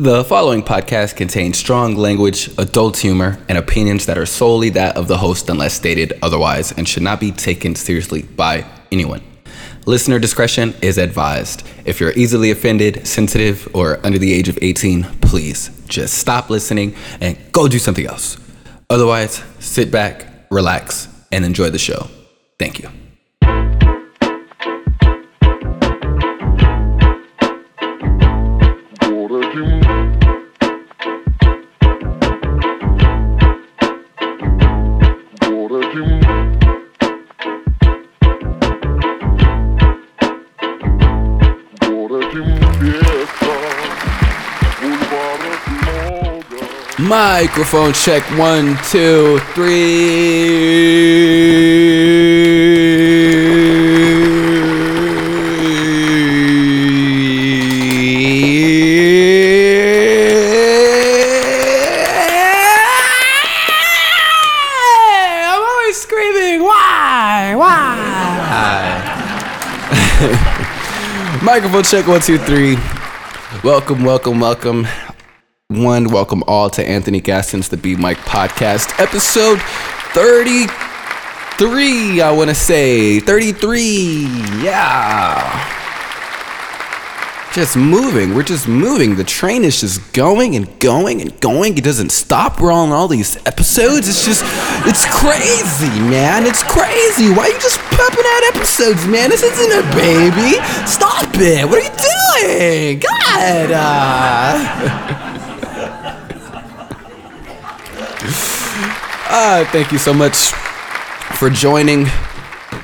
The following podcast contains strong language, adult humor, and opinions that are solely that of the host unless stated otherwise and should not be taken seriously by anyone. Listener discretion is advised. If you're easily offended, sensitive, or under the age of 18, please just stop listening and go do something else. Otherwise, sit back, relax, and enjoy the show. Thank you. Microphone check one, two, three. I'm always screaming, why? Why? Microphone check one, two, three. Welcome, welcome, welcome. One, welcome all to Anthony Gaston's The B Mic podcast, episode 33, I want to say. 33, yeah. Just moving. We're just moving. The train is just going and going and going. It doesn't stop. We're on all these episodes. It's just, it's crazy, man. It's crazy. Why are you just pumping out episodes, man? This isn't a baby. Stop it. What are you doing? God. Uh... Uh, thank you so much for joining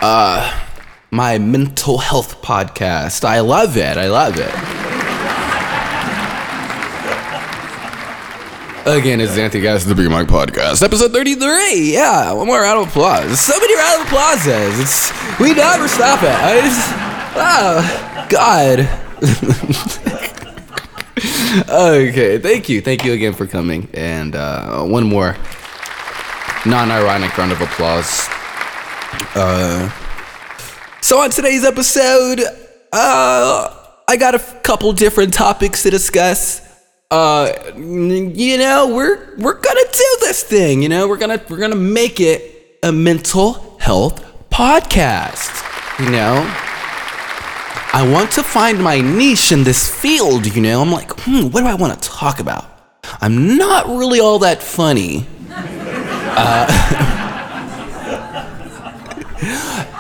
uh, my mental health podcast. I love it. I love it. Again, it's Anthony Gas, the Big Mike Podcast, episode 33. Yeah, one more round of applause. So many round of applauses. It's we never stop it. I just, oh, God. okay, thank you, thank you again for coming, and uh, one more non-ironic round of applause. Uh, so on today's episode, uh, I got a f- couple different topics to discuss. Uh, you know, we're we're gonna do this thing. You know, we're gonna we're gonna make it a mental health podcast. You know, I want to find my niche in this field. You know, I'm like, hmm, what do I want to talk about? I'm not really all that funny.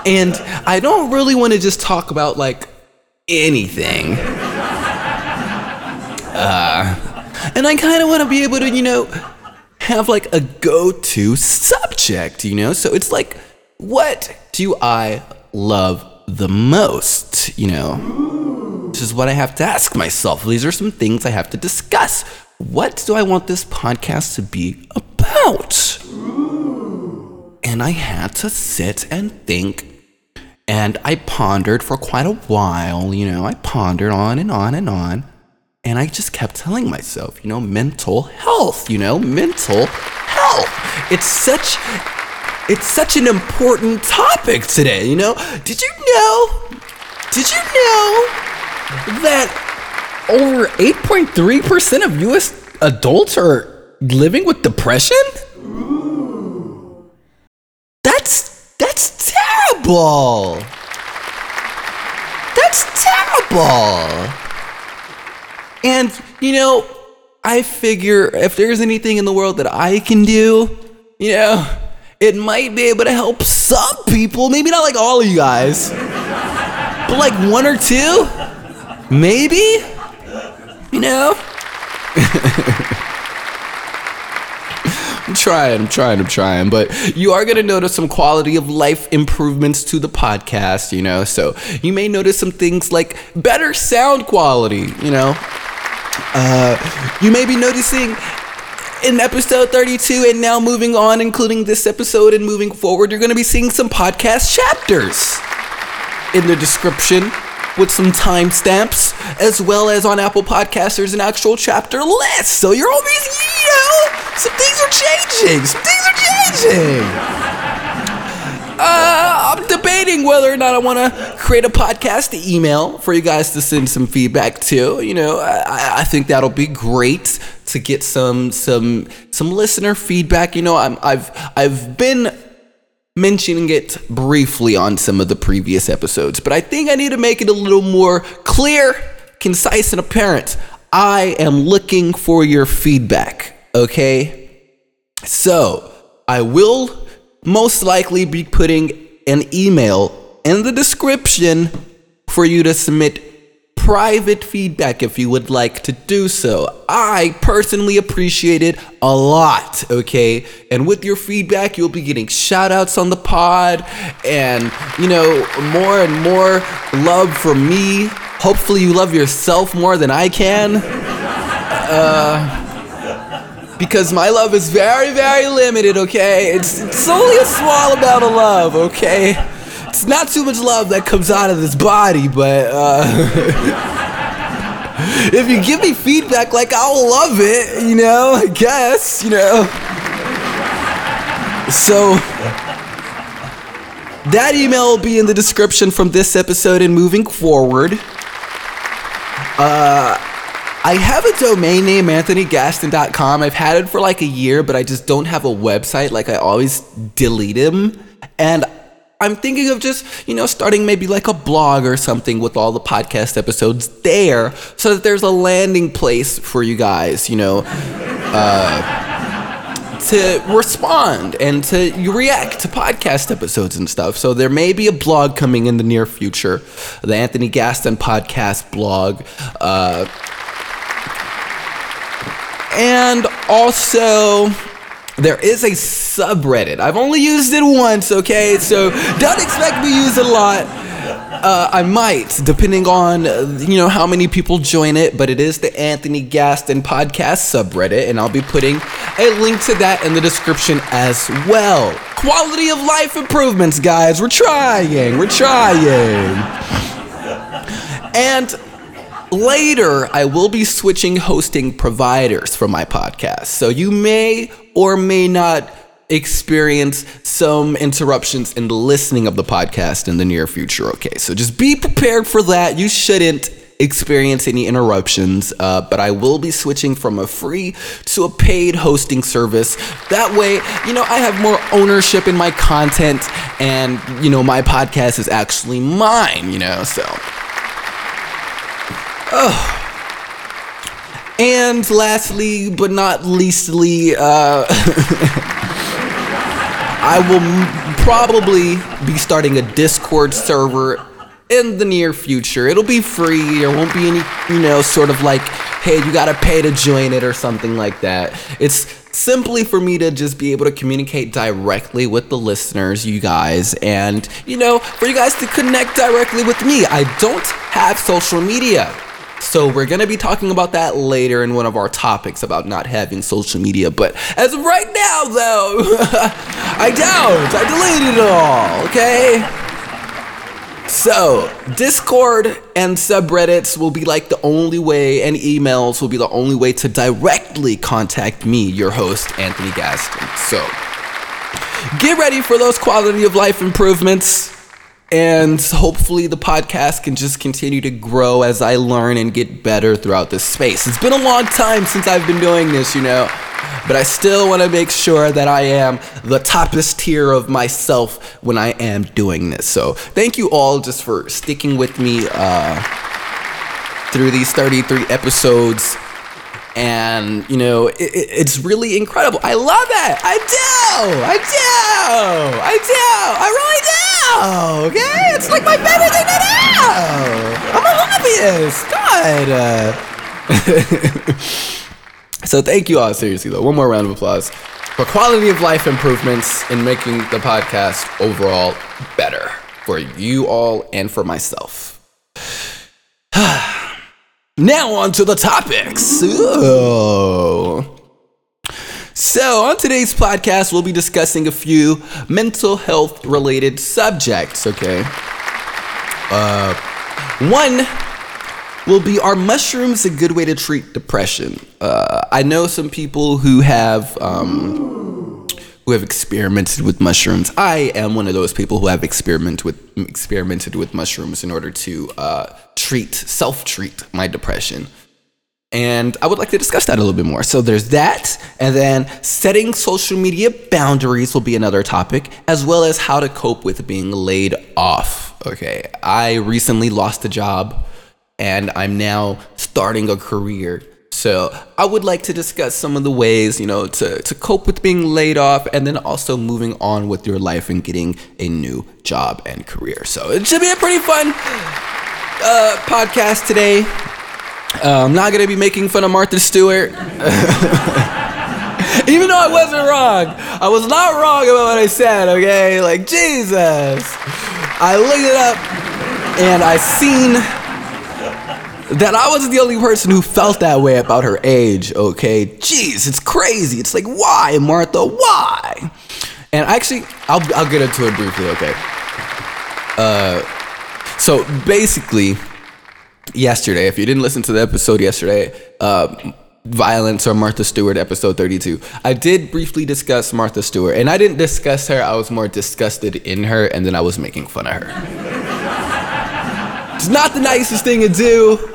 and I don't really want to just talk about like anything. Uh, and I kind of want to be able to, you know, have like a go to subject, you know? So it's like, what do I love the most, you know? This is what I have to ask myself. These are some things I have to discuss. What do I want this podcast to be about? And I had to sit and think. And I pondered for quite a while, you know, I pondered on and on and on. And I just kept telling myself, you know, mental health, you know, mental health. It's such it's such an important topic today, you know? Did you know? Did you know that over 8.3% of US adults are living with depression? That's that's terrible. That's terrible. And you know, I figure if there's anything in the world that I can do, you know, it might be able to help some people, maybe not like all of you guys. But like one or two? Maybe? You know? I'm trying, I'm trying, I'm trying. But you are going to notice some quality of life improvements to the podcast, you know? So you may notice some things like better sound quality, you know? Uh, you may be noticing in episode 32 and now moving on, including this episode and moving forward, you're going to be seeing some podcast chapters in the description with some timestamps, as well as on Apple Podcasts, there's an actual chapter list. So you're always, you know, some things are changing. Some things are changing. Uh, I'm debating whether or not I want to create a podcast email for you guys to send some feedback to. You know, I, I think that'll be great to get some some some listener feedback. You know, I'm, I've I've been mentioning it briefly on some of the previous episodes, but I think I need to make it a little more clear, concise, and apparent. I am looking for your feedback. Okay, so I will most likely be putting an email in the description for you to submit private feedback if you would like to do so. I personally appreciate it a lot, okay? And with your feedback, you'll be getting shout outs on the pod and, you know, more and more love from me. Hopefully, you love yourself more than I can. Uh, because my love is very, very limited, okay? It's, it's only a small amount of love, okay? It's not too much love that comes out of this body, but uh, if you give me feedback, like I'll love it, you know, I guess, you know. So that email will be in the description from this episode and moving forward. Uh, I have a domain name, anthonygaston.com. I've had it for like a year, but I just don't have a website. Like I always delete them. And I'm thinking of just, you know, starting maybe like a blog or something with all the podcast episodes there so that there's a landing place for you guys, you know, uh, to respond and to react to podcast episodes and stuff. So there may be a blog coming in the near future, the Anthony Gaston podcast blog. Uh, and also, there is a subreddit. I've only used it once, okay? So don't expect me to use a lot. Uh, I might, depending on you know how many people join it. But it is the Anthony Gaston podcast subreddit, and I'll be putting a link to that in the description as well. Quality of life improvements, guys. We're trying. We're trying. And later, I will be switching hosting providers for my podcast. So you may or may not experience some interruptions in the listening of the podcast in the near future. Okay, so just be prepared for that. You shouldn't experience any interruptions, uh, but I will be switching from a free to a paid hosting service. That way, you know, I have more ownership in my content and, you know, my podcast is actually mine, you know, so. Oh. And lastly, but not leastly, uh, I will probably be starting a Discord server in the near future. It'll be free. There won't be any, you know, sort of like, hey, you gotta pay to join it or something like that. It's simply for me to just be able to communicate directly with the listeners, you guys, and, you know, for you guys to connect directly with me. I don't have social media. So we're gonna be talking about that later in one of our topics about not having social media. But as of right now, though, I don't. I deleted it all. Okay. So, Discord and subreddits will be like the only way, and emails will be the only way to directly contact me, your host, Anthony Gaston. So, get ready for those quality of life improvements and hopefully the podcast can just continue to grow as I learn and get better throughout this space. It's been a long time since I've been doing this, you know, but I still want to make sure that I am the toppest tier of myself when I am doing this. So thank you all just for sticking with me uh, through these 33 episodes and you know it, it's really incredible. I love it. I do. I do. I do. I really do. Okay, it's like my favorite thing to do. I'm a hobbyist. God. Uh, so thank you all seriously though. One more round of applause for quality of life improvements in making the podcast overall better for you all and for myself. Now on to the topics. Ooh. So, on today's podcast, we'll be discussing a few mental health related subjects, okay? Uh, one will be Are mushrooms a good way to treat depression? Uh, I know some people who have um, who have experimented with mushrooms. I am one of those people who have experimented with experimented with mushrooms in order to uh, treat self treat my depression. And I would like to discuss that a little bit more. So there's that. And then setting social media boundaries will be another topic, as well as how to cope with being laid off. Okay. I recently lost a job and I'm now starting a career. So I would like to discuss some of the ways, you know, to, to cope with being laid off and then also moving on with your life and getting a new job and career. So it should be a pretty fun uh, podcast today. Uh, I'm not gonna be making fun of Martha Stewart. Even though I wasn't wrong, I was not wrong about what I said, okay? Like, Jesus. I looked it up and I seen that I wasn't the only person who felt that way about her age, okay? Jeez, it's crazy. It's like, why, Martha? Why? And actually, I'll, I'll get into it briefly, okay? Uh, so basically, yesterday, if you didn't listen to the episode yesterday, uh, Violence or Martha Stewart, episode 32, I did briefly discuss Martha Stewart. And I didn't discuss her, I was more disgusted in her, and then I was making fun of her. it's not the nicest thing to do.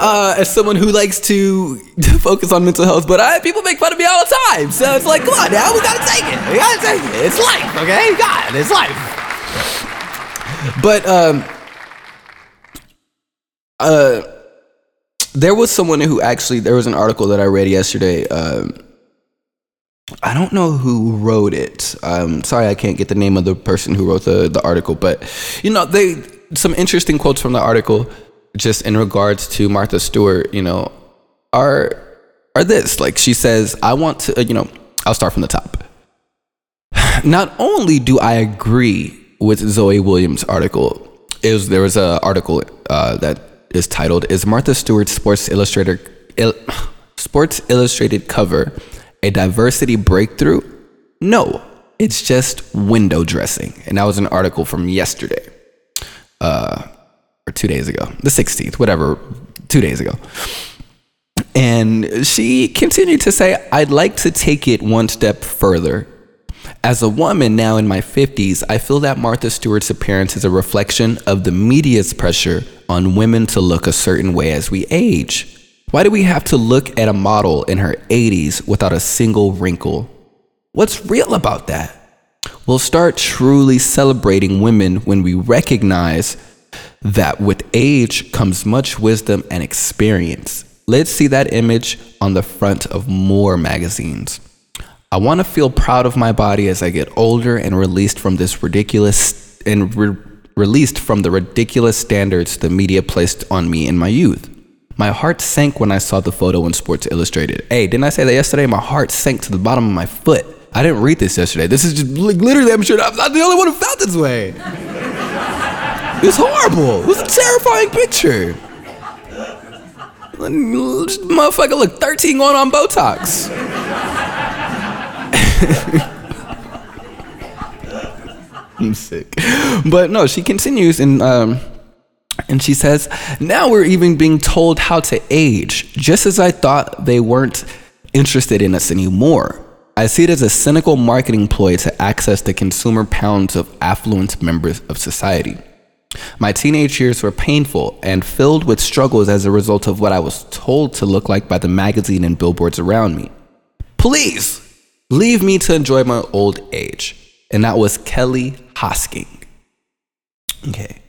Uh, as someone who likes to focus on mental health, but I, people make fun of me all the time. So it's like, come on now, we gotta take it. We gotta take it. It's life, okay? God, it's life. But um, uh, there was someone who actually there was an article that I read yesterday. Um, I don't know who wrote it. Um, sorry, I can't get the name of the person who wrote the the article, but you know, they some interesting quotes from the article, just in regards to Martha Stewart. You know, are are this like she says? I want to. Uh, you know, I'll start from the top. Not only do I agree with Zoe Williams' article, is there was an article uh, that is titled "Is Martha Stewart's Sports Illustrated Il- Sports Illustrated cover a diversity breakthrough?" No, it's just window dressing, and that was an article from yesterday, uh, or two days ago, the sixteenth, whatever, two days ago. And she continued to say, I'd like to take it one step further. As a woman now in my 50s, I feel that Martha Stewart's appearance is a reflection of the media's pressure on women to look a certain way as we age. Why do we have to look at a model in her 80s without a single wrinkle? What's real about that? We'll start truly celebrating women when we recognize that with age comes much wisdom and experience. Let's see that image on the front of more magazines. I want to feel proud of my body as I get older and released from this ridiculous and re- released from the ridiculous standards the media placed on me in my youth. My heart sank when I saw the photo in Sports Illustrated. Hey, didn't I say that yesterday? My heart sank to the bottom of my foot. I didn't read this yesterday. This is just literally, I'm sure I'm not the only one who felt this way. It was horrible. It was a terrifying picture. Motherfucker look 13 going on Botox. I'm sick. But no, she continues and um and she says, "Now we're even being told how to age, just as I thought they weren't interested in us anymore. I see it as a cynical marketing ploy to access the consumer pounds of affluent members of society." My teenage years were painful and filled with struggles as a result of what I was told to look like by the magazine and billboards around me. Please leave me to enjoy my old age. And that was Kelly Hosking. Okay.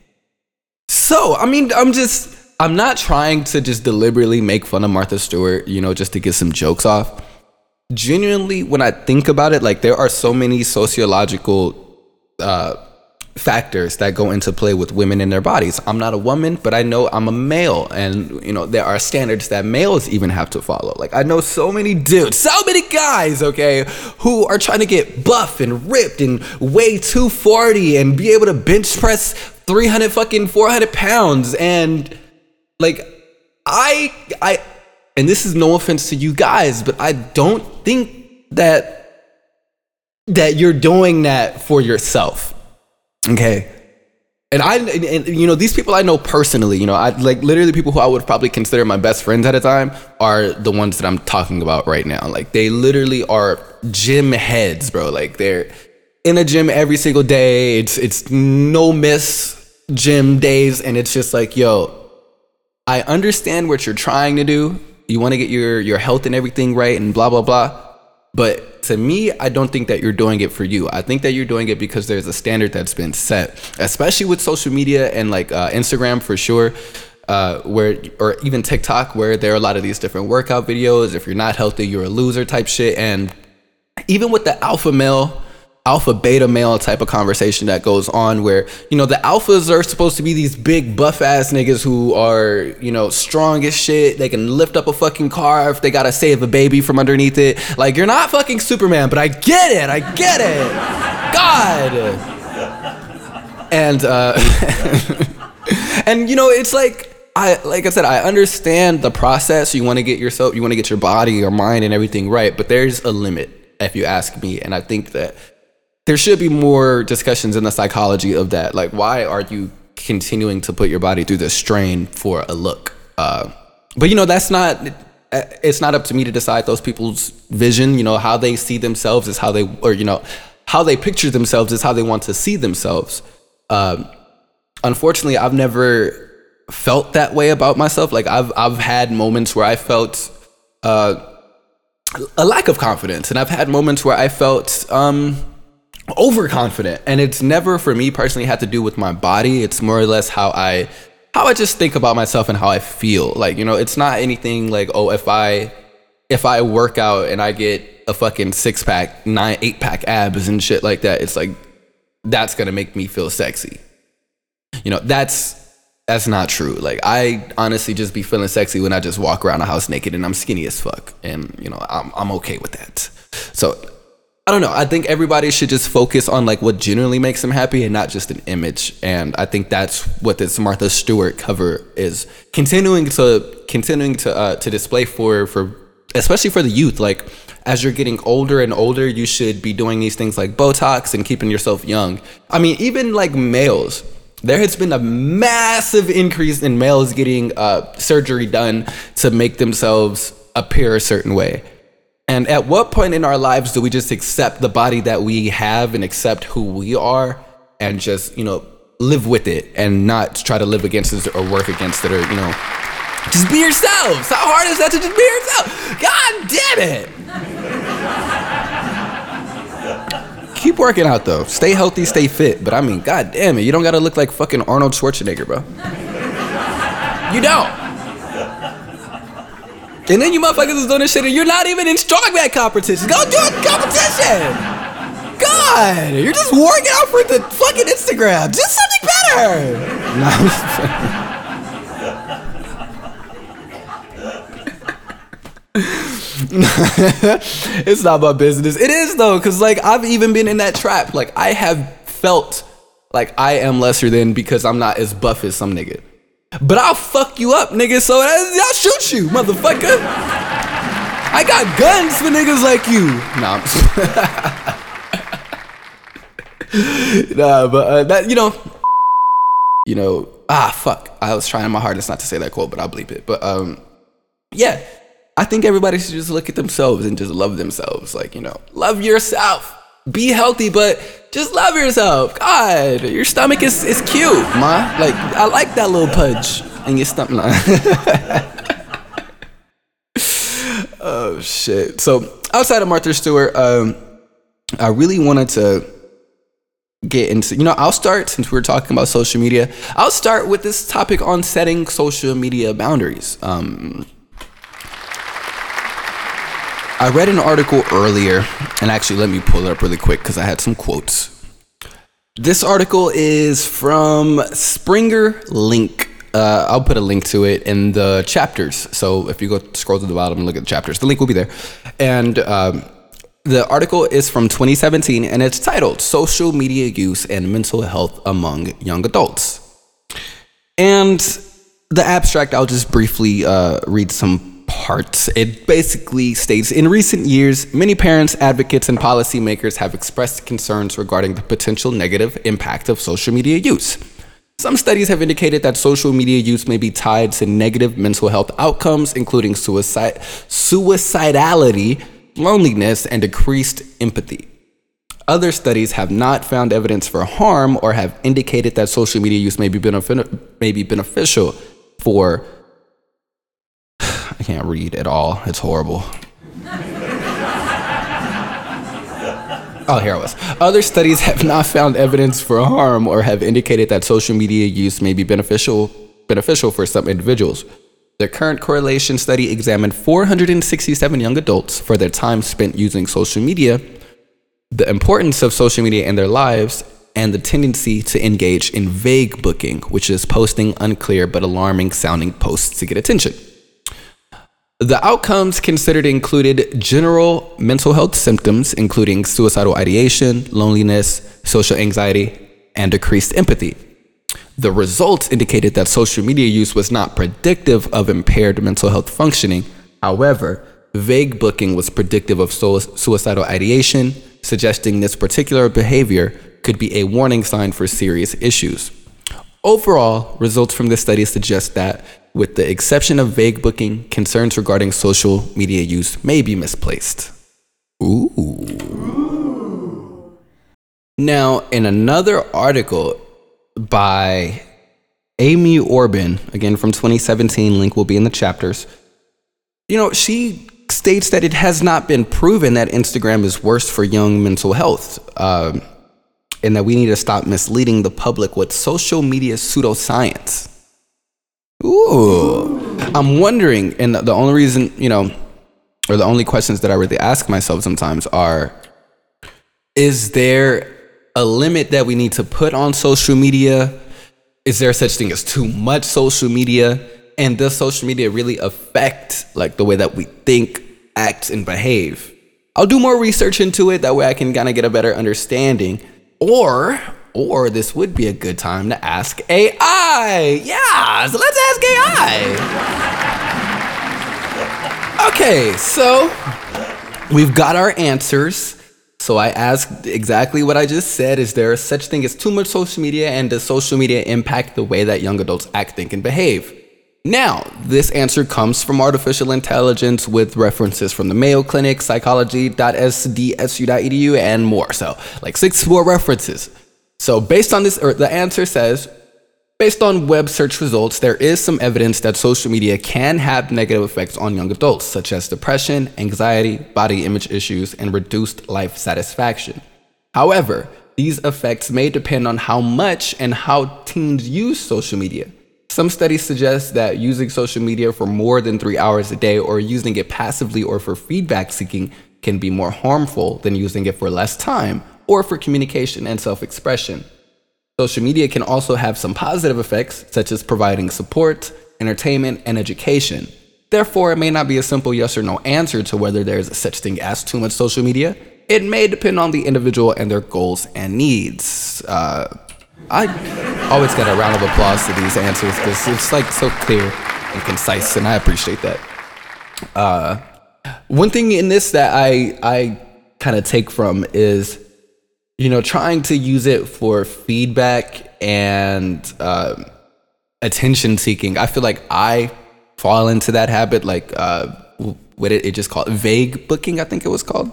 So, I mean, I'm just, I'm not trying to just deliberately make fun of Martha Stewart, you know, just to get some jokes off. Genuinely, when I think about it, like there are so many sociological uh, factors that go into play with women in their bodies. I'm not a woman, but I know I'm a male, and you know there are standards that males even have to follow. Like I know so many dudes, so many guys, okay, who are trying to get buff and ripped and weigh 240 and be able to bench press 300 fucking 400 pounds, and like I I, and this is no offense to you guys, but I don't think that that you're doing that for yourself Okay. And I, and, and, you know, these people I know personally, you know, I like literally people who I would probably consider my best friends at a time are the ones that I'm talking about right now. Like they literally are gym heads, bro. Like they're in a gym every single day. It's it's no miss gym days, and it's just like, yo, I understand what you're trying to do. You want to get your your health and everything right, and blah blah blah. But to me, I don't think that you're doing it for you. I think that you're doing it because there's a standard that's been set, especially with social media and like uh, Instagram for sure. Uh, where or even TikTok, where there are a lot of these different workout videos. If you're not healthy, you're a loser type shit. And even with the alpha male alpha beta male type of conversation that goes on where you know the alphas are supposed to be these big buff ass niggas who are you know strong as shit they can lift up a fucking car if they gotta save a baby from underneath it like you're not fucking superman but i get it i get it god and uh and you know it's like I like I said, I understand the process. You want to get yourself, you want to get your body, your mind, and everything right. But there's a limit, if you ask me. And I think that there should be more discussions in the psychology of that. Like, why are you continuing to put your body through the strain for a look? Uh, but you know, that's not. It's not up to me to decide those people's vision. You know, how they see themselves is how they, or you know, how they picture themselves is how they want to see themselves. Um, unfortunately, I've never felt that way about myself. Like I've I've had moments where I felt uh, a lack of confidence, and I've had moments where I felt um, overconfident. And it's never for me personally had to do with my body. It's more or less how I how I just think about myself and how I feel. Like you know, it's not anything like oh if I if I work out and I get a fucking six pack, nine, eight pack abs and shit like that, it's like that's gonna make me feel sexy. You know, that's that's not true. Like I honestly just be feeling sexy when I just walk around the house naked and I'm skinny as fuck, and you know I'm I'm okay with that. So I don't know. I think everybody should just focus on like what genuinely makes them happy and not just an image. And I think that's what this Martha Stewart cover is continuing to continuing to uh, to display for for especially for the youth. Like as you're getting older and older, you should be doing these things like Botox and keeping yourself young. I mean, even like males there has been a massive increase in males getting uh, surgery done to make themselves appear a certain way. And at what point in our lives do we just accept the body that we have and accept who we are and just, you know, live with it and not try to live against it or work against it or, you know, just be yourselves. How hard is that to just be yourself? God damn it. Keep working out though. Stay healthy, stay fit. But I mean, god damn it, you don't gotta look like fucking Arnold Schwarzenegger, bro. You don't. And then you motherfuckers is doing this shit and you're not even in strongman competition. Go do a competition. God, you're just working out for the fucking Instagram. Do something better. it's not my business. It is though, cause like I've even been in that trap. Like I have felt like I am lesser than because I'm not as buff as some nigga. But I'll fuck you up, nigga, so I'll shoot you, motherfucker. I got guns for niggas like you. Nah, nah but uh, that, you know, you know, ah, fuck. I was trying my hardest not to say that quote, but I'll bleep it. But, um, yeah, I think everybody should just look at themselves and just love themselves. Like, you know, love yourself. Be healthy, but just love yourself. God, your stomach is, is cute, ma. Like, I like that little pudge in your stomach. oh, shit. So, outside of Martha Stewart, um, I really wanted to get into, you know, I'll start since we are talking about social media. I'll start with this topic on setting social media boundaries. Um, I read an article earlier, and actually, let me pull it up really quick because I had some quotes. This article is from Springer Link. Uh, I'll put a link to it in the chapters. So if you go scroll to the bottom and look at the chapters, the link will be there. And um, the article is from 2017 and it's titled Social Media Use and Mental Health Among Young Adults. And the abstract, I'll just briefly uh, read some It basically states In recent years, many parents, advocates, and policymakers have expressed concerns regarding the potential negative impact of social media use. Some studies have indicated that social media use may be tied to negative mental health outcomes, including suicide, suicidality, loneliness, and decreased empathy. Other studies have not found evidence for harm or have indicated that social media use may be, benefi- may be beneficial for. I can't read at all. It's horrible. Oh, here I was. Other studies have not found evidence for harm or have indicated that social media use may be beneficial beneficial for some individuals. The current correlation study examined 467 young adults for their time spent using social media, the importance of social media in their lives, and the tendency to engage in vague booking, which is posting unclear but alarming sounding posts to get attention. The outcomes considered included general mental health symptoms, including suicidal ideation, loneliness, social anxiety, and decreased empathy. The results indicated that social media use was not predictive of impaired mental health functioning. However, vague booking was predictive of suicidal ideation, suggesting this particular behavior could be a warning sign for serious issues. Overall, results from this study suggest that with the exception of vague booking, concerns regarding social media use may be misplaced. Ooh. Now, in another article by Amy Orben, again from 2017, link will be in the chapters. You know, she states that it has not been proven that Instagram is worse for young mental health. Uh, and that we need to stop misleading the public with social media pseudoscience. Ooh. I'm wondering, and the only reason, you know, or the only questions that I really ask myself sometimes are is there a limit that we need to put on social media? Is there such thing as too much social media? And does social media really affect like the way that we think, act, and behave? I'll do more research into it. That way I can kind of get a better understanding. Or or this would be a good time to ask AI. Yeah, so let's ask AI. okay, so we've got our answers. So I asked exactly what I just said. Is there such thing as too much social media and does social media impact the way that young adults act, think, and behave? Now, this answer comes from artificial intelligence with references from the Mayo Clinic, psychology.sdsu.edu, and more. So, like six more references. So, based on this, or the answer says, based on web search results, there is some evidence that social media can have negative effects on young adults, such as depression, anxiety, body image issues, and reduced life satisfaction. However, these effects may depend on how much and how teens use social media. Some studies suggest that using social media for more than three hours a day or using it passively or for feedback seeking can be more harmful than using it for less time or for communication and self expression. Social media can also have some positive effects, such as providing support, entertainment, and education. Therefore, it may not be a simple yes or no answer to whether there is a such thing as too much social media. It may depend on the individual and their goals and needs. Uh, I always get a round of applause to these answers because it's like so clear and concise, and I appreciate that. Uh, one thing in this that I I kind of take from is you know, trying to use it for feedback and uh, attention seeking. I feel like I fall into that habit. Like, uh, what it, it just called vague booking. I think it was called.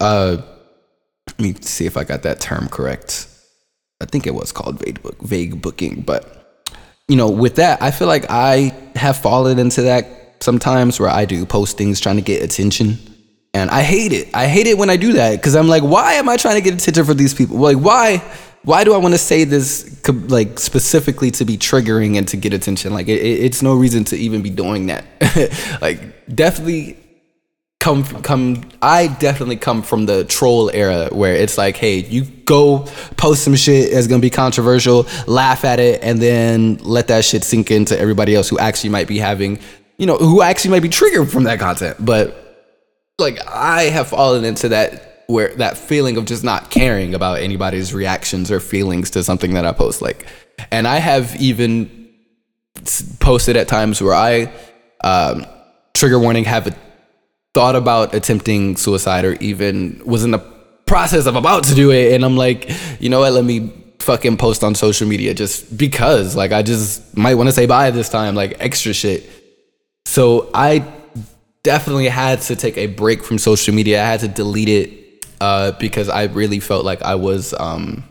Uh, let me see if I got that term correct. I think it was called vague book, vague booking. But you know, with that, I feel like I have fallen into that sometimes where I do postings trying to get attention and I hate it. I hate it when I do that because I'm like, why am I trying to get attention for these people? Like, why? Why do I want to say this like specifically to be triggering and to get attention? Like, it, it's no reason to even be doing that. like, definitely come come. I definitely come from the troll era where it's like, hey, you go post some shit that's gonna be controversial, laugh at it, and then let that shit sink into everybody else who actually might be having, you know, who actually might be triggered from that content, but like I have fallen into that where that feeling of just not caring about anybody's reactions or feelings to something that I post. Like, and I have even posted at times where I um, trigger warning have a, thought about attempting suicide or even was in the process of about to do it, and I'm like, you know what? Let me fucking post on social media just because. Like, I just might want to say bye this time. Like extra shit. So I definitely had to take a break from social media. I had to delete it uh, because I really felt like I was um,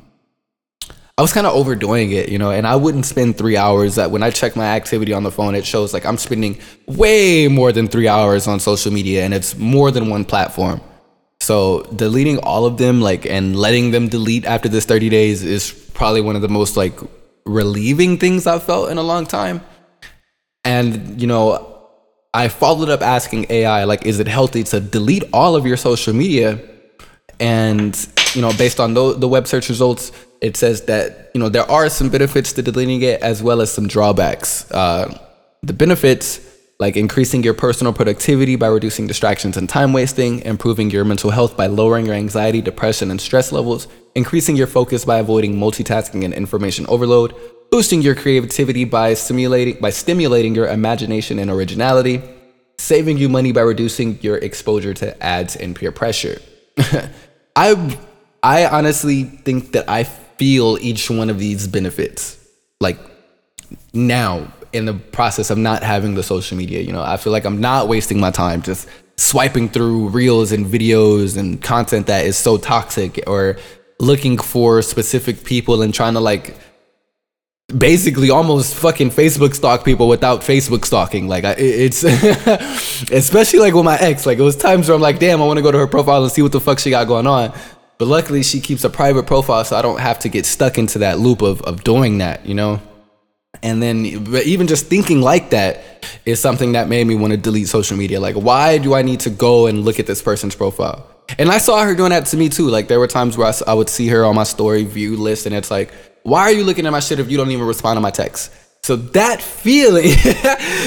I was kind of overdoing it, you know, and I wouldn't spend three hours. That when I check my activity on the phone, it shows like I'm spending way more than three hours on social media, and it's more than one platform. So deleting all of them, like, and letting them delete after this 30 days is probably one of the most like relieving things I've felt in a long time. And you know, I followed up asking AI, like, is it healthy to delete all of your social media? And you know, based on the, the web search results, it says that you know there are some benefits to deleting it as well as some drawbacks. Uh, the benefits like increasing your personal productivity by reducing distractions and time wasting, improving your mental health by lowering your anxiety, depression, and stress levels, increasing your focus by avoiding multitasking and information overload, boosting your creativity by stimulating by stimulating your imagination and originality, saving you money by reducing your exposure to ads and peer pressure. I I honestly think that I feel each one of these benefits like now in the process of not having the social media you know i feel like i'm not wasting my time just swiping through reels and videos and content that is so toxic or looking for specific people and trying to like basically almost fucking Facebook stalk people without Facebook stalking. Like I, it's especially like with my ex. Like it was times where I'm like, damn, I want to go to her profile and see what the fuck she got going on. But luckily, she keeps a private profile, so I don't have to get stuck into that loop of of doing that, you know. And then, but even just thinking like that is something that made me want to delete social media. Like, why do I need to go and look at this person's profile? And I saw her doing that to me too. Like, there were times where I, I would see her on my story view list, and it's like, why are you looking at my shit if you don't even respond to my text? So that feeling,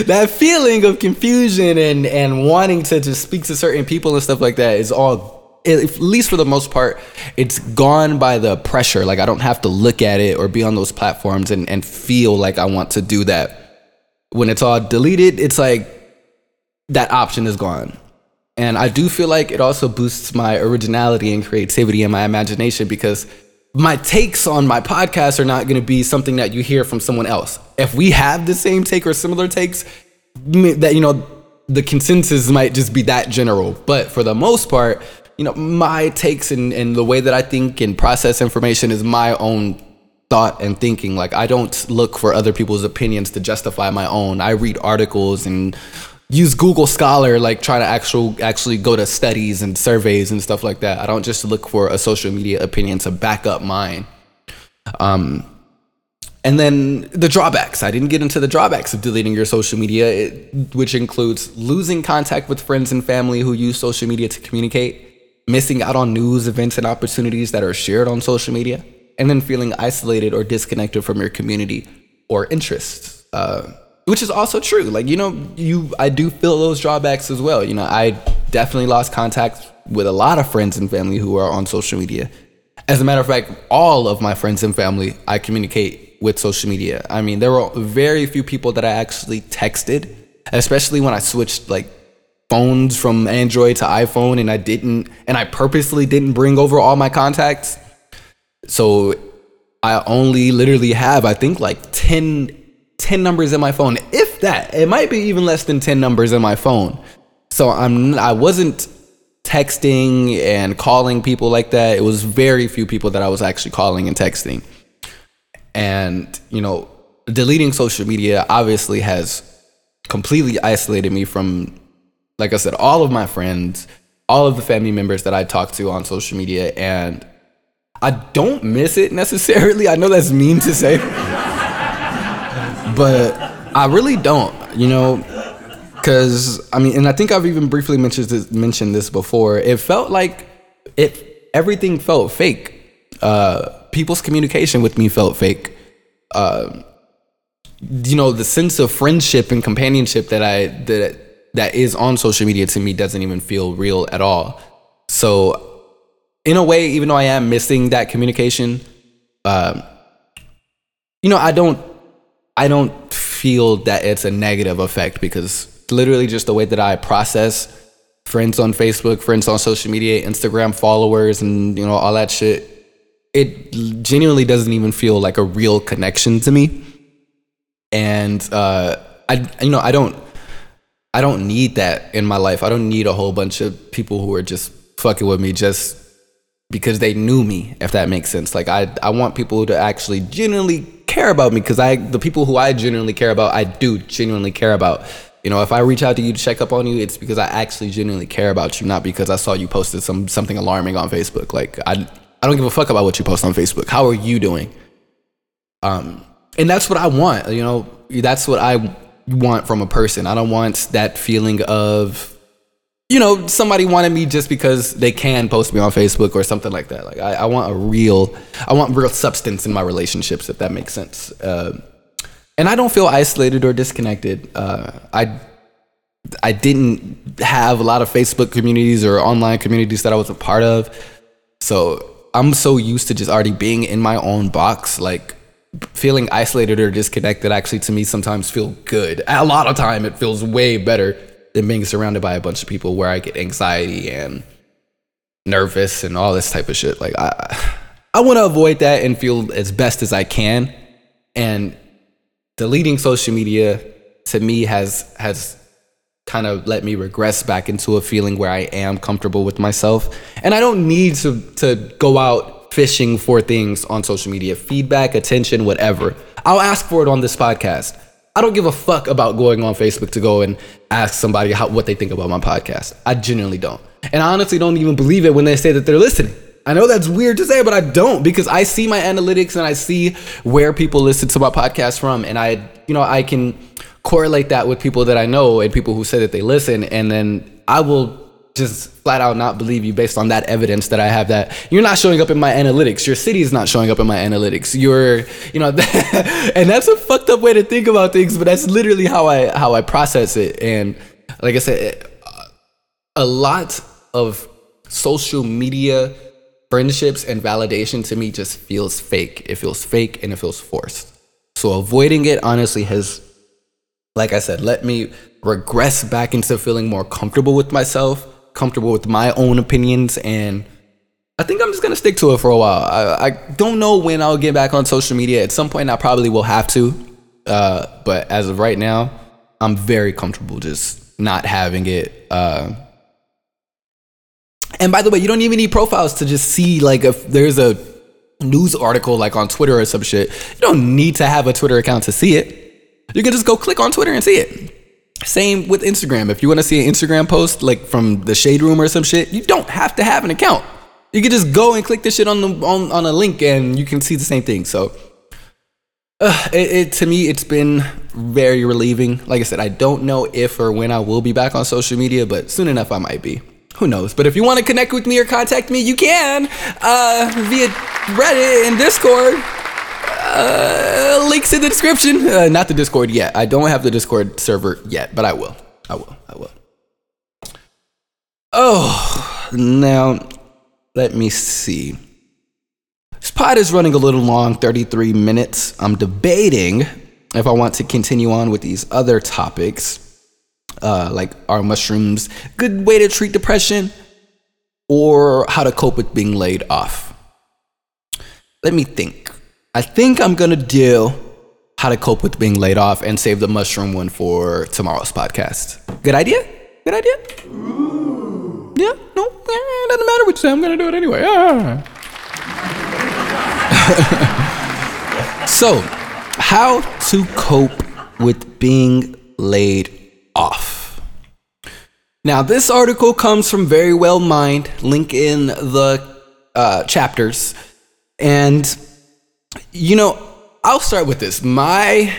that feeling of confusion and and wanting to just speak to certain people and stuff like that is all at least for the most part, it's gone by the pressure. Like I don't have to look at it or be on those platforms and, and feel like I want to do that. When it's all deleted, it's like that option is gone. And I do feel like it also boosts my originality and creativity and my imagination because my takes on my podcast are not going to be something that you hear from someone else. If we have the same take or similar takes, that you know, the consensus might just be that general. But for the most part, you know, my takes and, and the way that I think and process information is my own thought and thinking. Like I don't look for other people's opinions to justify my own. I read articles and use Google Scholar, like try to actual actually go to studies and surveys and stuff like that. I don't just look for a social media opinion to back up mine. Um, and then the drawbacks. I didn't get into the drawbacks of deleting your social media, it, which includes losing contact with friends and family who use social media to communicate missing out on news, events, and opportunities that are shared on social media, and then feeling isolated or disconnected from your community or interests. Uh, which is also true. Like, you know, you I do feel those drawbacks as well. You know, I definitely lost contact with a lot of friends and family who are on social media. As a matter of fact, all of my friends and family I communicate with social media. I mean, there were very few people that I actually texted, especially when I switched like phones from Android to iPhone and I didn't and I purposely didn't bring over all my contacts. So I only literally have I think like 10 10 numbers in my phone. If that. It might be even less than 10 numbers in my phone. So I'm I wasn't texting and calling people like that. It was very few people that I was actually calling and texting. And, you know, deleting social media obviously has completely isolated me from like I said, all of my friends, all of the family members that I talk to on social media, and I don't miss it necessarily. I know that's mean to say, but I really don't, you know, because I mean, and I think I've even briefly mentioned this, mentioned this before. It felt like it everything felt fake. Uh, people's communication with me felt fake. Uh, you know, the sense of friendship and companionship that I that that is on social media to me doesn't even feel real at all. So, in a way, even though I am missing that communication, um, you know, I don't, I don't feel that it's a negative effect because literally just the way that I process friends on Facebook, friends on social media, Instagram followers, and you know all that shit, it genuinely doesn't even feel like a real connection to me. And uh, I, you know, I don't I don't need that in my life. I don't need a whole bunch of people who are just fucking with me just because they knew me, if that makes sense. Like I I want people to actually genuinely care about me because I the people who I genuinely care about, I do genuinely care about. You know, if I reach out to you to check up on you, it's because I actually genuinely care about you, not because I saw you posted some something alarming on Facebook. Like I I don't give a fuck about what you post on Facebook. How are you doing? Um and that's what I want, you know, that's what I want from a person. I don't want that feeling of you know, somebody wanted me just because they can post me on Facebook or something like that. Like I, I want a real, I want real substance in my relationships, if that makes sense. Uh, and I don't feel isolated or disconnected. Uh, I, I didn't have a lot of Facebook communities or online communities that I was a part of, so I'm so used to just already being in my own box. Like feeling isolated or disconnected actually to me sometimes feel good. A lot of time it feels way better than being surrounded by a bunch of people where I get anxiety and nervous and all this type of shit. Like I I want to avoid that and feel as best as I can. And deleting social media to me has has kind of let me regress back into a feeling where I am comfortable with myself. And I don't need to to go out fishing for things on social media, feedback, attention, whatever. I'll ask for it on this podcast. I don't give a fuck about going on Facebook to go and ask somebody how, what they think about my podcast. I genuinely don't. And I honestly don't even believe it when they say that they're listening. I know that's weird to say, but I don't because I see my analytics and I see where people listen to my podcast from. And I, you know, I can correlate that with people that I know and people who say that they listen. And then I will just flat out not believe you based on that evidence that I have that you're not showing up in my analytics. Your city is not showing up in my analytics. You're, you know, and that's a fucked up way to think about things, but that's literally how I how I process it. And like I said, a lot of social media friendships and validation to me just feels fake. It feels fake and it feels forced. So avoiding it honestly has like I said, let me regress back into feeling more comfortable with myself comfortable with my own opinions and I think I'm just gonna stick to it for a while. I, I don't know when I'll get back on social media. At some point, I probably will have to. Uh, but as of right now, I'm very comfortable just not having it. Uh, and by the way, you don't even need profiles to just see like if there's a news article like on Twitter or some shit. You don't need to have a Twitter account to see it. You can just go click on Twitter and see it. Same with Instagram. If you want to see an Instagram post like from the shade room or some shit, you don't have to have an account. You can just go and click the shit on the on, on a link and you can see the same thing. So uh, it, it, to me it's been very relieving. Like I said, I don't know if or when I will be back on social media, but soon enough I might be. Who knows? But if you want to connect with me or contact me, you can uh, via Reddit and Discord. Uh, links in the description. Uh, not the Discord yet. I don't have the Discord server yet, but I will. I will. I will. Oh, now let me see. This pod is running a little long, 33 minutes. I'm debating if I want to continue on with these other topics, uh, like are mushrooms good way to treat depression, or how to cope with being laid off. Let me think. I think I'm gonna do how to cope with being laid off and save the mushroom one for tomorrow's podcast. Good idea? Good idea? Ooh. Yeah, no, it doesn't matter what you say. I'm gonna do it anyway. So, how to cope with being laid off. Now, this article comes from Verywell Mind, link in the uh, chapters. And you know, I'll start with this. My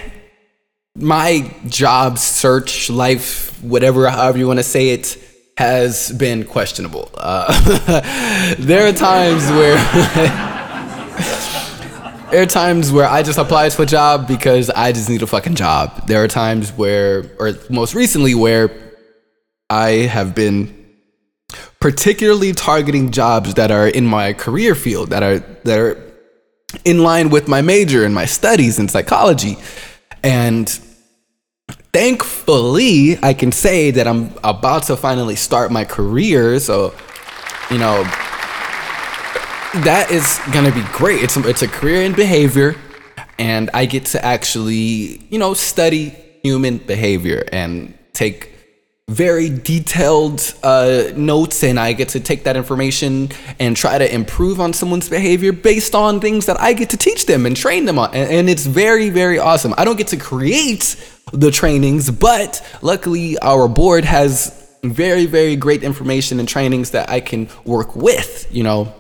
my job search life, whatever, however you want to say it, has been questionable. Uh, there are times where there are times where I just apply to a job because I just need a fucking job. There are times where, or most recently, where I have been particularly targeting jobs that are in my career field that are that are in line with my major and my studies in psychology. And thankfully, I can say that I'm about to finally start my career. So, you know, that is going to be great. It's, it's a career in behavior, and I get to actually, you know, study human behavior and take very detailed uh, notes and I get to take that information and try to improve on someone's behavior based on things that I get to teach them and train them on. And, and it's very, very awesome. I don't get to create the trainings, but luckily our board has very, very great information and trainings that I can work with, you know.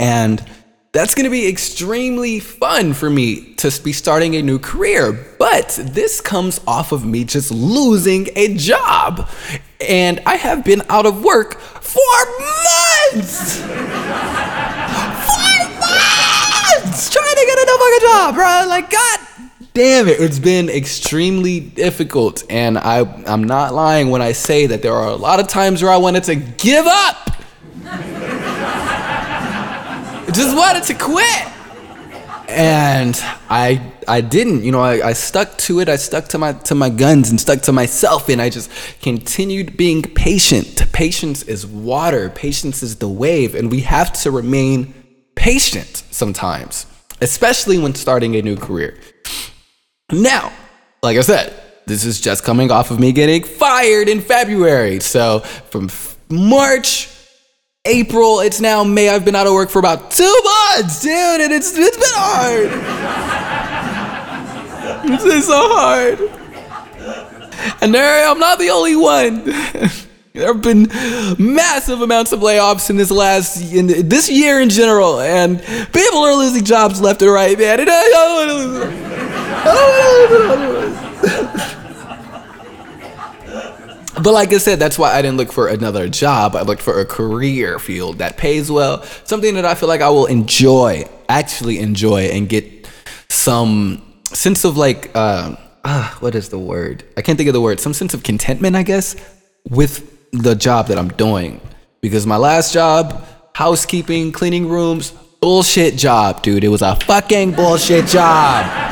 And that's going to be extremely fun for me to be starting a new career. But this comes off of me just losing a job. And I have been out of work for months. for months trying to get a fucking job, bro. Like, God damn it. It's been extremely difficult. And I, I'm not lying when I say that there are a lot of times where I wanted to give up just wanted to quit. And I I didn't, you know, I, I stuck to it. I stuck to my to my guns and stuck to myself and I just continued being patient. Patience is water. Patience is the wave and we have to remain patient sometimes, especially when starting a new career. Now, like I said, this is just coming off of me getting fired in February. So from March April, it's now May. I've been out of work for about two months, dude, and it's it's been hard. it's been so hard. And there, I'm not the only one. there have been massive amounts of layoffs in this last in this year in general, and people are losing jobs left and right, man. And I don't want to lose. I don't want to lose. But like I said, that's why I didn't look for another job. I looked for a career field that pays well, something that I feel like I will enjoy, actually enjoy, and get some sense of like, uh, ah, what is the word? I can't think of the word. Some sense of contentment, I guess, with the job that I'm doing. Because my last job, housekeeping, cleaning rooms, bullshit job, dude. It was a fucking bullshit job.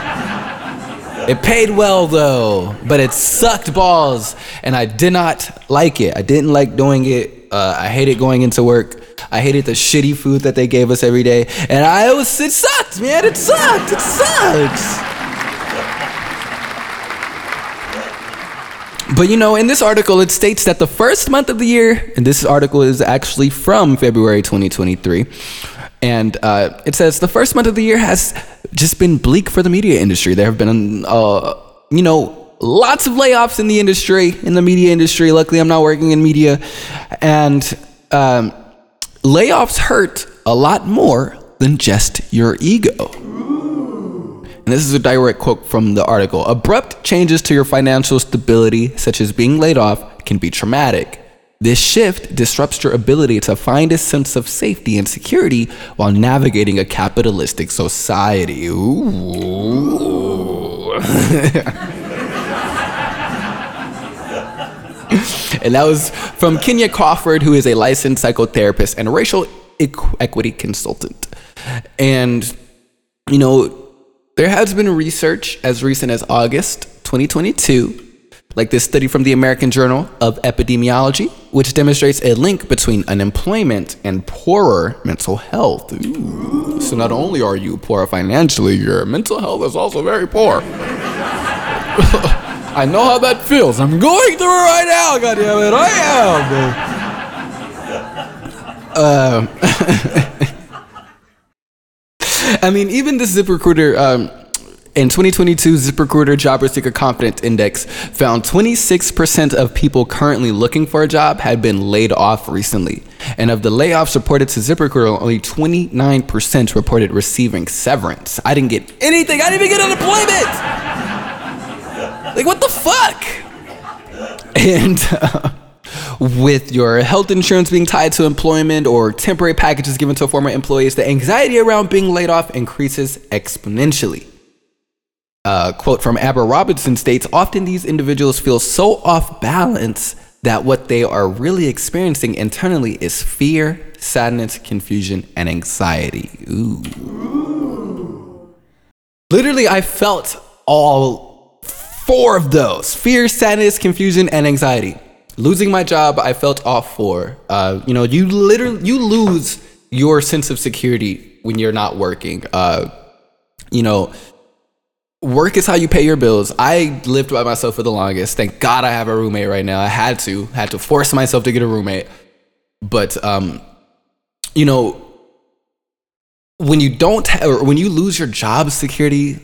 It paid well though, but it sucked balls, and I did not like it. I didn't like doing it. Uh, I hated going into work. I hated the shitty food that they gave us every day, and I was it sucked, man. It sucked. It sucks. But you know, in this article, it states that the first month of the year, and this article is actually from February 2023, and uh, it says the first month of the year has just been bleak for the media industry. There have been, uh, you know, lots of layoffs in the industry, in the media industry. Luckily, I'm not working in media. And um, layoffs hurt a lot more than just your ego. And this is a direct quote from the article Abrupt changes to your financial stability, such as being laid off, can be traumatic. This shift disrupts your ability to find a sense of safety and security while navigating a capitalistic society. Ooh. and that was from Kenya Crawford, who is a licensed psychotherapist and racial equity consultant. And, you know, there has been research as recent as August 2022 like this study from the American Journal of Epidemiology, which demonstrates a link between unemployment and poorer mental health. Ooh. So not only are you poor financially, your mental health is also very poor. I know how that feels. I'm going through it right now, goddammit. I am. Um, I mean, even this ZipRecruiter um, in 2022, ZipRecruiter Job Seeker Confidence Index found 26% of people currently looking for a job had been laid off recently. And of the layoffs reported to ZipRecruiter, only 29% reported receiving severance. I didn't get anything. I didn't even get unemployment. like, what the fuck? And uh, with your health insurance being tied to employment or temporary packages given to former employees, the anxiety around being laid off increases exponentially. Uh, quote from Amber Robinson states Often these individuals feel so off balance that what they are really experiencing internally is fear, sadness, confusion, and anxiety. Ooh. Literally, I felt all four of those fear, sadness, confusion, and anxiety. Losing my job, I felt all four. Uh, you know, you literally you lose your sense of security when you're not working. Uh, you know, work is how you pay your bills. I lived by myself for the longest. Thank God I have a roommate right now. I had to, had to force myself to get a roommate. But um, you know, when you don't ha- or when you lose your job security,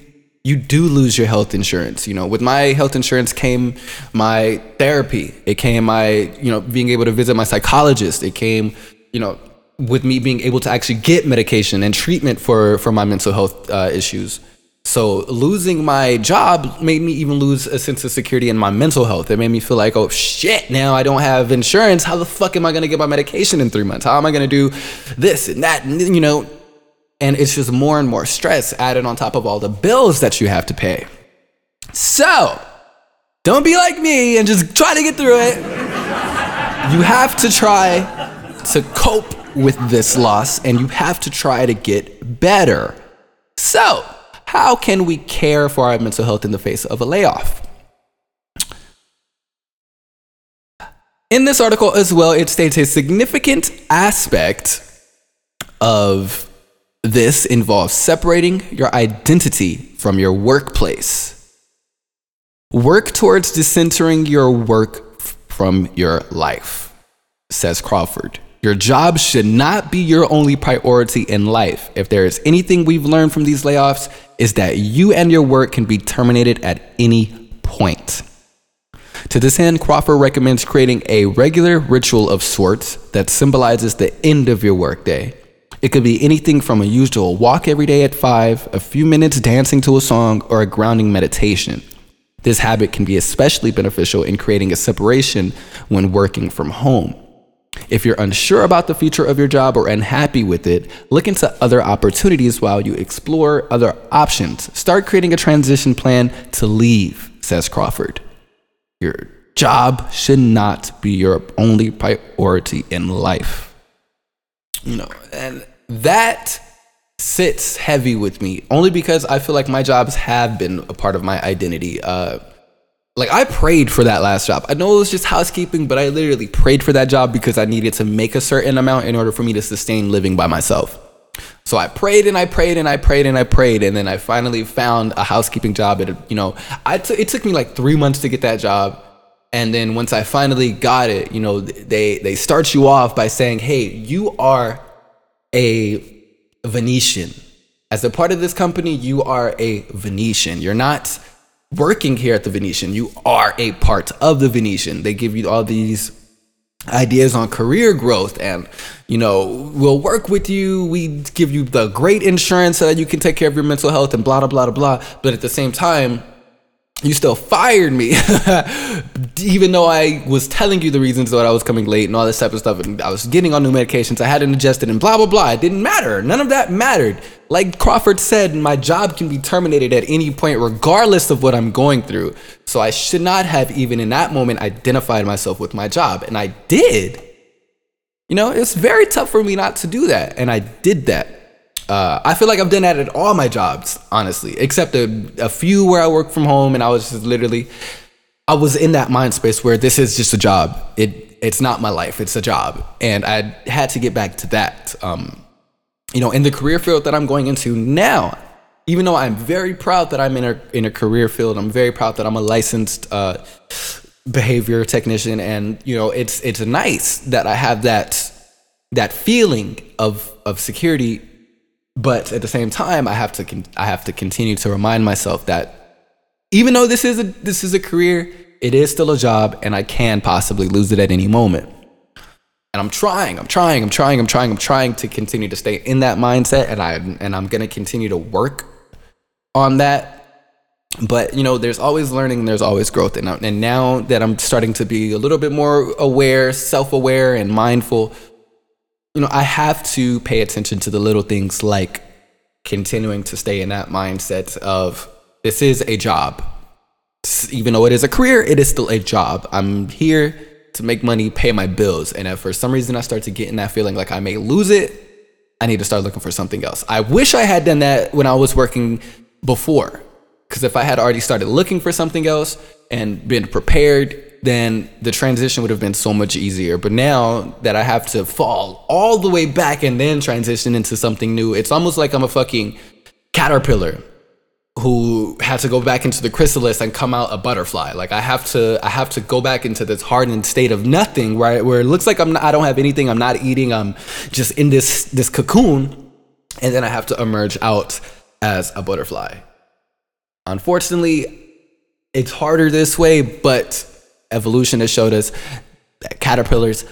you do lose your health insurance. You know, with my health insurance came my therapy. It came my, you know, being able to visit my psychologist. It came, you know, with me being able to actually get medication and treatment for for my mental health uh, issues. So losing my job made me even lose a sense of security in my mental health. It made me feel like, oh shit, now I don't have insurance. How the fuck am I gonna get my medication in three months? How am I gonna do this and that? And you know, and it's just more and more stress added on top of all the bills that you have to pay. So don't be like me and just try to get through it. You have to try to cope with this loss and you have to try to get better. So, how can we care for our mental health in the face of a layoff? In this article as well, it states a significant aspect of this involves separating your identity from your workplace. Work towards decentering your work from your life, says Crawford. Your job should not be your only priority in life. If there is anything we've learned from these layoffs, is that you and your work can be terminated at any point. To this end, Crawford recommends creating a regular ritual of sorts that symbolizes the end of your workday. It could be anything from a usual walk every day at 5, a few minutes dancing to a song, or a grounding meditation. This habit can be especially beneficial in creating a separation when working from home. If you're unsure about the future of your job or unhappy with it, look into other opportunities while you explore other options. Start creating a transition plan to leave, says Crawford. Your job should not be your only priority in life. You know, and that sits heavy with me only because I feel like my jobs have been a part of my identity. Uh, like I prayed for that last job. I know it was just housekeeping, but I literally prayed for that job because I needed to make a certain amount in order for me to sustain living by myself. So I prayed and I prayed and I prayed and I prayed, and then I finally found a housekeeping job. A, you know, I t- it took me like three months to get that job, and then once I finally got it, you know, they they start you off by saying, "Hey, you are a Venetian. As a part of this company, you are a Venetian. You're not." Working here at the Venetian, you are a part of the Venetian. They give you all these ideas on career growth and you know we'll work with you we give you the great insurance so that you can take care of your mental health and blah blah blah blah but at the same time you still fired me even though i was telling you the reasons that i was coming late and all this type of stuff and i was getting on new medications i hadn't adjusted and blah blah blah it didn't matter none of that mattered like Crawford said, my job can be terminated at any point, regardless of what I'm going through. So I should not have even in that moment identified myself with my job. And I did. You know, it's very tough for me not to do that. And I did that. Uh, I feel like I've done that at all my jobs, honestly, except a, a few where I work from home and I was just literally, I was in that mind space where this is just a job. It, it's not my life, it's a job. And I had to get back to that. Um, you know, in the career field that I'm going into now, even though I'm very proud that I'm in a in a career field, I'm very proud that I'm a licensed uh, behavior technician, and you know, it's it's nice that I have that that feeling of of security, but at the same time, I have to con- I have to continue to remind myself that even though this is a this is a career, it is still a job, and I can possibly lose it at any moment. And I'm trying, I'm trying, I'm trying, I'm trying, I'm trying to continue to stay in that mindset and I and I'm to continue to work on that. But, you know, there's always learning, there's always growth and and now that I'm starting to be a little bit more aware, self-aware and mindful, you know, I have to pay attention to the little things like continuing to stay in that mindset of this is a job. Even though it is a career, it is still a job. I'm here to make money, pay my bills. And if for some reason I start to get in that feeling like I may lose it, I need to start looking for something else. I wish I had done that when I was working before. Because if I had already started looking for something else and been prepared, then the transition would have been so much easier. But now that I have to fall all the way back and then transition into something new, it's almost like I'm a fucking caterpillar who had to go back into the chrysalis and come out a butterfly. Like I have to, I have to go back into this hardened state of nothing, right? Where it looks like I'm, not, I don't have anything. I'm not eating. I'm just in this this cocoon, and then I have to emerge out as a butterfly. Unfortunately, it's harder this way, but evolution has showed us that caterpillars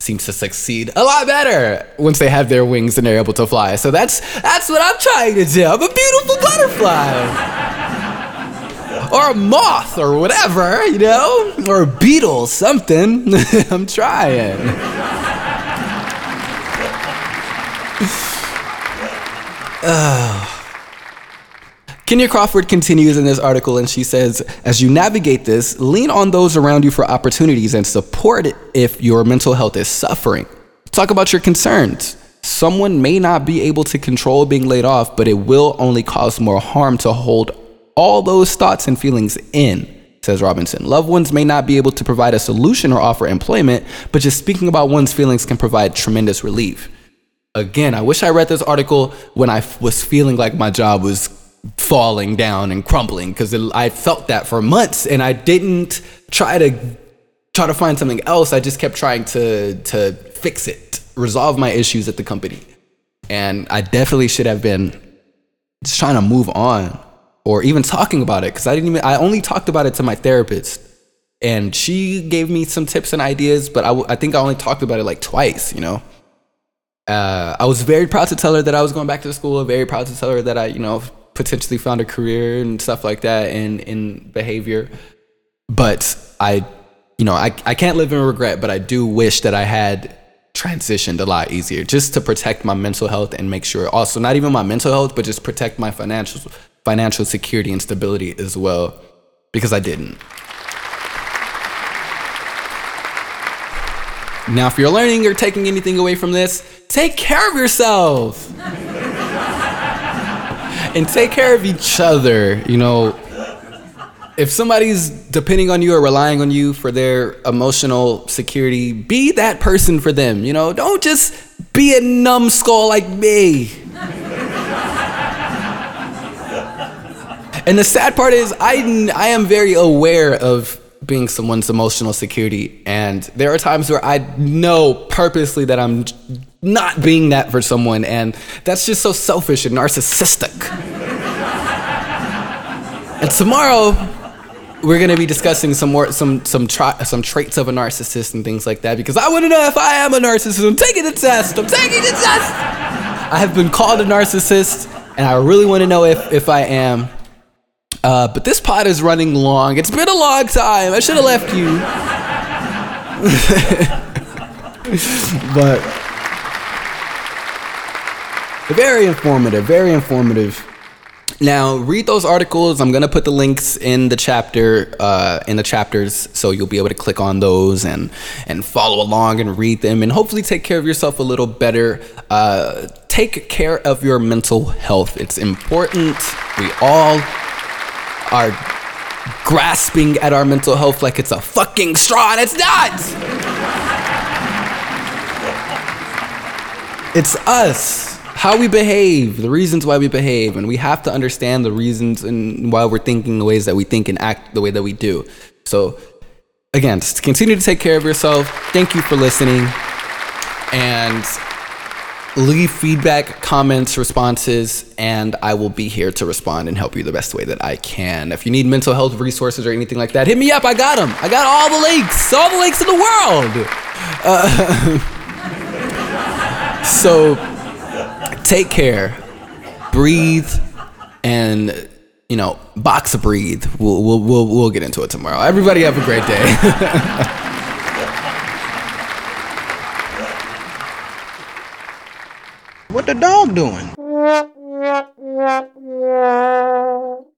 seem to succeed a lot better once they have their wings and they're able to fly. So that's that's what I'm trying to do. I'm a beautiful butterfly. or a moth or whatever, you know? Or a beetle, something. I'm trying. oh. Kenya Crawford continues in this article and she says, as you navigate this, lean on those around you for opportunities and support if your mental health is suffering. Talk about your concerns. Someone may not be able to control being laid off, but it will only cause more harm to hold all those thoughts and feelings in, says Robinson. Loved ones may not be able to provide a solution or offer employment, but just speaking about one's feelings can provide tremendous relief. Again, I wish I read this article when I was feeling like my job was falling down and crumbling because I felt that for months and I didn't try to try to find something else. I just kept trying to to fix it, resolve my issues at the company. And I definitely should have been just trying to move on or even talking about it because I didn't even I only talked about it to my therapist and she gave me some tips and ideas, but I, I think I only talked about it like twice, you know. Uh, I was very proud to tell her that I was going back to school. Very proud to tell her that I, you know, potentially found a career and stuff like that in in behavior. But I, you know, I, I can't live in regret, but I do wish that I had transitioned a lot easier just to protect my mental health and make sure also not even my mental health, but just protect my financial financial security and stability as well. Because I didn't. Now, if you're learning or taking anything away from this, take care of yourself and take care of each other. You know, if somebody's depending on you or relying on you for their emotional security, be that person for them. You know, don't just be a numbskull like me. and the sad part is, I, I am very aware of being someone's emotional security. And there are times where I know purposely that I'm not being that for someone. And that's just so selfish and narcissistic. and tomorrow, we're gonna be discussing some more some some tra- some traits of a narcissist and things like that because I want to know if I am a narcissist. I'm taking the test. I'm taking the test. I have been called a narcissist, and I really want to know if if I am. Uh, but this pod is running long. It's been a long time. I should have left you. but very informative, very informative. Now, read those articles. I'm gonna put the links in the chapter, uh, in the chapters, so you'll be able to click on those and and follow along and read them, and hopefully take care of yourself a little better. Uh, take care of your mental health. It's important. We all are grasping at our mental health like it's a fucking straw, and it's not. It's us how we behave, the reasons why we behave, and we have to understand the reasons and why we're thinking the ways that we think and act the way that we do. So, again, just continue to take care of yourself. Thank you for listening, and leave feedback, comments, responses, and I will be here to respond and help you the best way that I can. If you need mental health resources or anything like that, hit me up. I got them. I got all the links, all the links in the world. Uh, so take care, breathe, and you know, box a breathe. We'll, we'll, we'll, we'll get into it tomorrow. Everybody have a great day. What the dog doing?